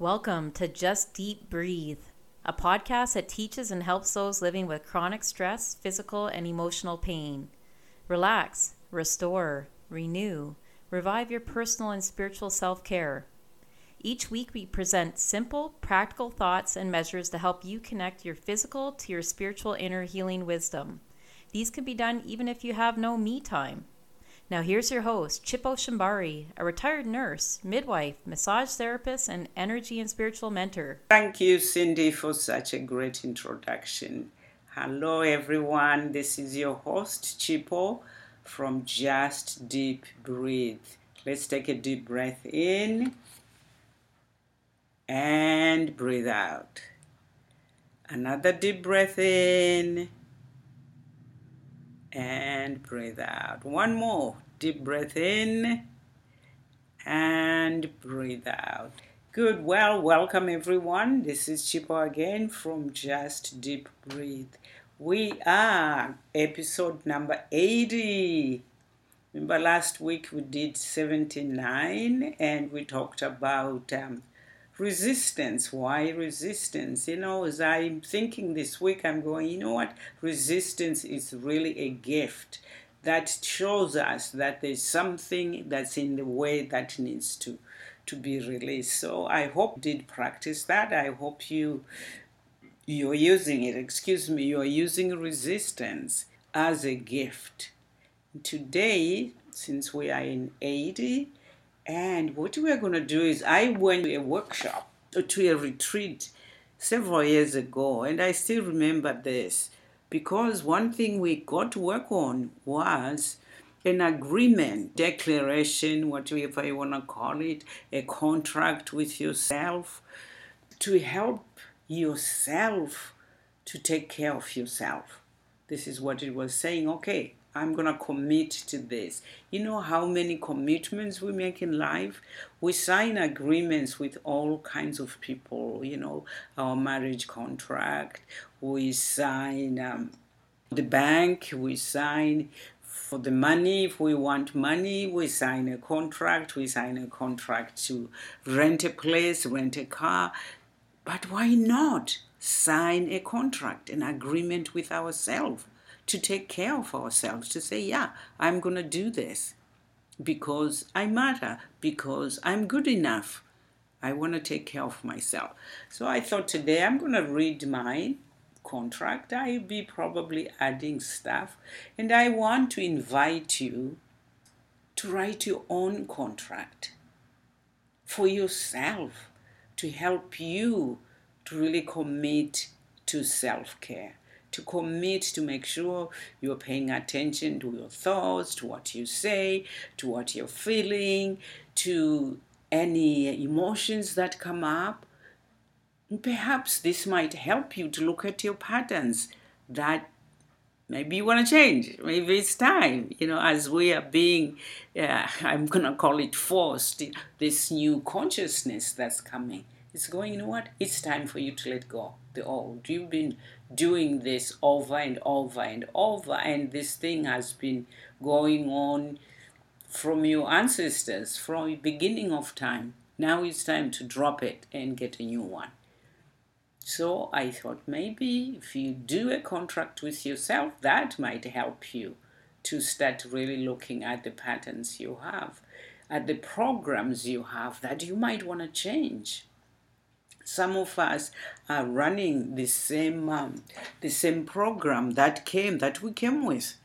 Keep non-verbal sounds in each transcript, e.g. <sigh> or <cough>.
Welcome to Just Deep Breathe, a podcast that teaches and helps those living with chronic stress, physical, and emotional pain. Relax, restore, renew, revive your personal and spiritual self care. Each week, we present simple, practical thoughts and measures to help you connect your physical to your spiritual inner healing wisdom. These can be done even if you have no me time. Now, here's your host, Chipo Shambare, a retired nurse, midwife, massage therapist, and energy and spiritual mentor. Thank you, Cindy, for such a great introduction. Hello, everyone. This is your host, Chipo, from Just Deep Breathe. Let's take a deep breath in and breathe out. Another deep breath in and breathe out. One more deep breath in and breathe out. Good. Well, welcome everyone. This is Chipo again from Just Deep Breathe. We are episode number 80. Remember last week we did 79 and we talked about um, resistance. Why resistance? You know, as I'm thinking this week, I'm going, you know what? Resistance is really a gift that shows us that there's something that's in the way that needs to to be released. So I hope you did practice that. I hope you you're using it. Excuse me, you're using resistance as a gift. Today, since we are in 80, and what we are going to do is, I went to a workshop, uh, to a retreat several years ago, and I still remember this because one thing we got to work on was an agreement, declaration, whatever you want to call it, a contract with yourself to help yourself to take care of yourself. This is what it was saying. Okay, I'm going to commit to this. You know how many commitments we make in life? We sign agreements with all kinds of people, you know, our marriage contract, we sign um, the bank, we sign for the money. If we want money, we sign a contract, we sign a contract to rent a place, rent a car. But why not sign a contract, an agreement with ourselves? To take care of ourselves, to say, yeah, I'm going to do this because I matter, because I'm good enough. I want to take care of myself. So I thought today I'm going to read my contract. I'll be probably adding stuff. And I want to invite you to write your own contract for yourself to help you to really commit to self care to commit to make sure you're paying attention to your thoughts, to what you say, to what you're feeling, to any emotions that come up. Perhaps this might help you to look at your patterns that maybe you want to change. Maybe it's time, you know, as we are being, uh, <laughs> I'm going to call it forced, this new consciousness that's coming. It's going, you know what? It's time for you to let go the old. You've been doing this over and over and over, and this thing has been going on from your ancestors, from the beginning of time. Now it's time to drop it and get a new one. So I thought maybe if you do a contract with yourself, that might help you to start really looking at the patterns you have, at the programs you have that you might want to change some of us are running the same um, the same program that came that we came with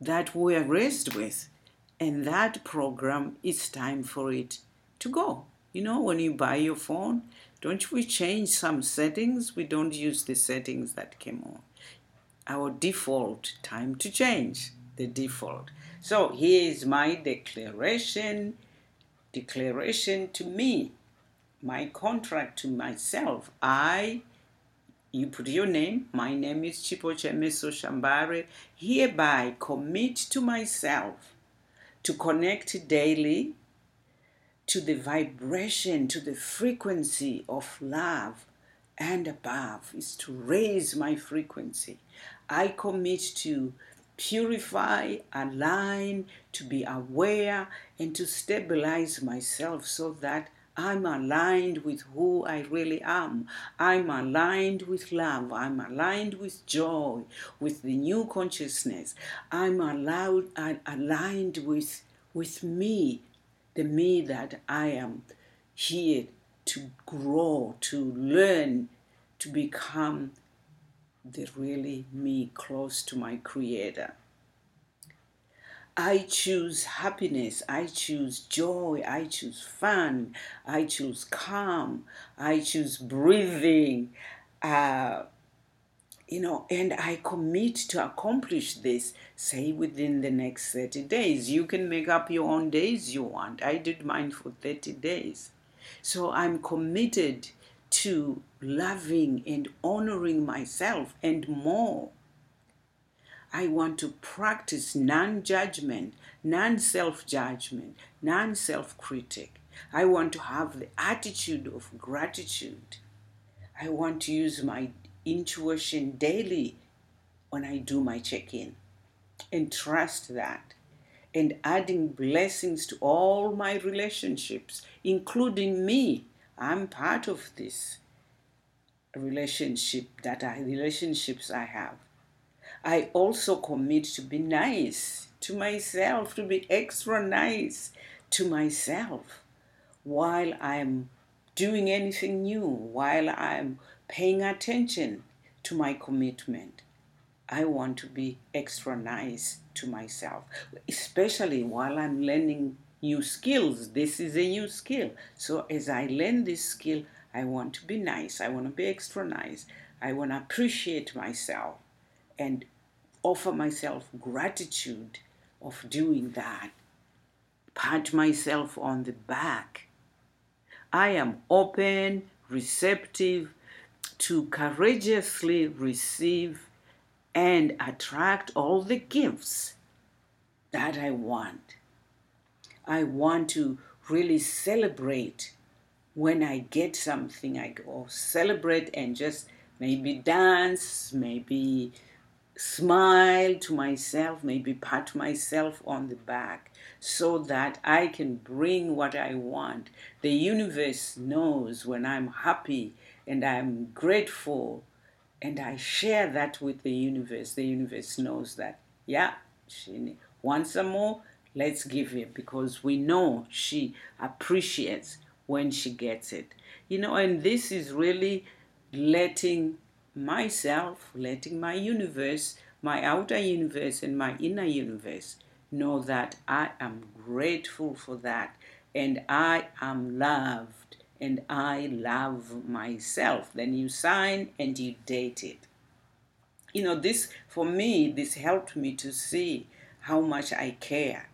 that we are raised with. And that program it's time for it to go. You know when you buy your phone don't we change some settings? We don't use the settings that came on. Our default time to change the default. So here is my declaration declaration to me my contract to myself. I, you put your name, my name is Chipochemeso Shambare, hereby commit to myself to connect daily to the vibration, to the frequency of love and above, is to raise my frequency. I commit to purify, align, to be aware, and to stabilize myself so that I'm aligned with who I really am. I'm aligned with love. I'm aligned with joy, with the new consciousness. I'm allowed, aligned with, with me, the me that I am here to grow, to learn, to become the really me close to my Creator. I choose happiness, I choose joy, I choose fun, I choose calm, I choose breathing, uh, you know, and I commit to accomplish this, say within the next 30 days. You can make up your own days you want. I did mine for 30 days. So I'm committed to loving and honoring myself and more. I want to practice non judgment, non self judgment, non self critic. I want to have the attitude of gratitude. I want to use my intuition daily when I do my check in and trust that. And adding blessings to all my relationships, including me. I'm part of this relationship that I relationships I have. I also commit to be nice to myself, to be extra nice to myself while I'm doing anything new, while I'm paying attention to my commitment. I want to be extra nice to myself, especially while I'm learning new skills. This is a new skill. So as I learn this skill, I want to be nice. I want to be extra nice. I want to appreciate myself and offer myself gratitude of doing that. Pat myself on the back. I am open, receptive to courageously receive and attract all the gifts that I want. I want to really celebrate when I get something. I go celebrate and just maybe dance, maybe smile to myself, maybe pat myself on the back so that I can bring what I want. The universe knows when I'm happy and I'm grateful and I share that with the universe. The universe knows that, yeah, she wants some more, let's give it because we know she appreciates when she gets it. You know, and this is really letting myself, letting my universe, my outer universe, and my inner universe know that I am grateful for that and I am loved and I love myself. Then you sign and you date it. You know, this, for me, this helped me to see how much I care.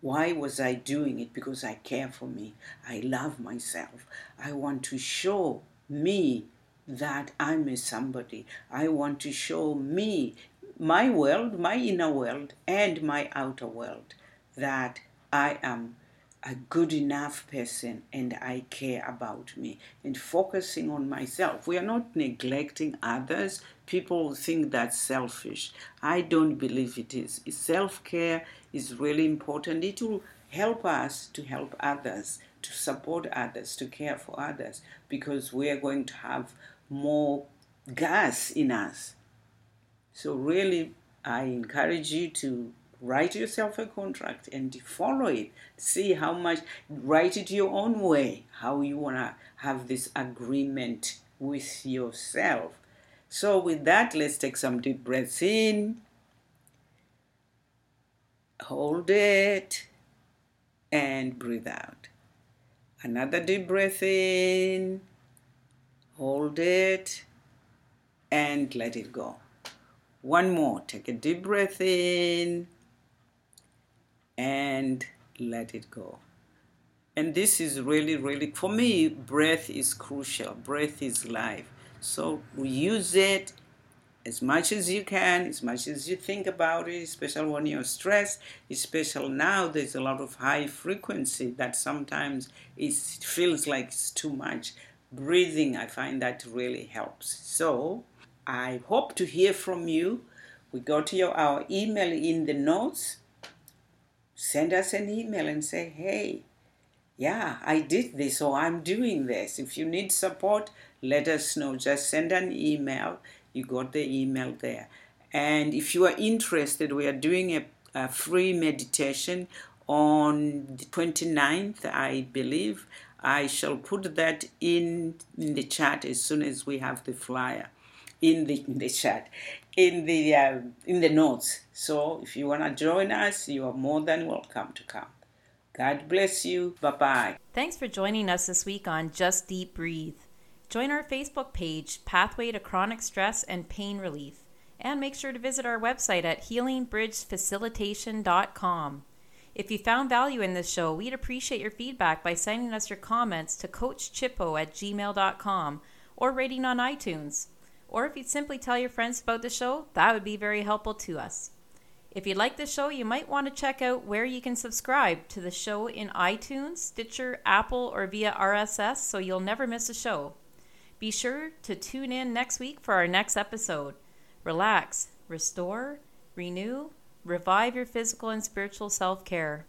Why was I doing it? Because I care for me. I love myself. I want to show me that I'm a somebody. I want to show me, my world, my inner world, and my outer world that I am a good enough person and I care about me and focusing on myself. We are not neglecting others. People think that's selfish. I don't believe it is. Self care is really important. It will help us to help others, to support others, to care for others because we are going to have more gas in us. So, really, I encourage you to write yourself a contract and follow it. See how much, write it your own way, how you want to have this agreement with yourself. So, with that, let's take some deep breaths in, hold it, and breathe out. Another deep breath in hold it, and let it go. One more. Take a deep breath in and let it go. And this is really, really, for me, breath is crucial. Breath is life. So use it as much as you can, as much as you think about it, especially when you're stressed, especially now there's a lot of high frequency that sometimes it feels like it's too much breathing, I find that really helps. So I hope to hear from you. We got your our email in the notes. Send us an email and say, hey, yeah, I did this or I'm doing this. If you need support, let us know. Just send an email. You got the email there. And if you are interested, we are doing a, a free meditation on the 29th, I believe. I shall put that in, in the chat as soon as we have the flyer in the, in the chat in the uh, in the notes so if you want to join us you are more than welcome to come god bless you bye bye Thanks for joining us this week on Just Deep Breathe. Join our Facebook page, Pathway to Chronic Stress and Pain Relief, and make sure to visit our website at healingbridgefacilitation.com. If you found value in this show, we'd appreciate your feedback by sending us your comments to coachchippo at gmail.com or rating on iTunes. Or if you'd simply tell your friends about the show, that would be very helpful to us. If you like the show, you might want to check out where you can subscribe to the show in iTunes, Stitcher, Apple, or via RSS so you'll never miss a show. Be sure to tune in next week for our next episode. Relax, restore, renew, revive your physical and spiritual self care.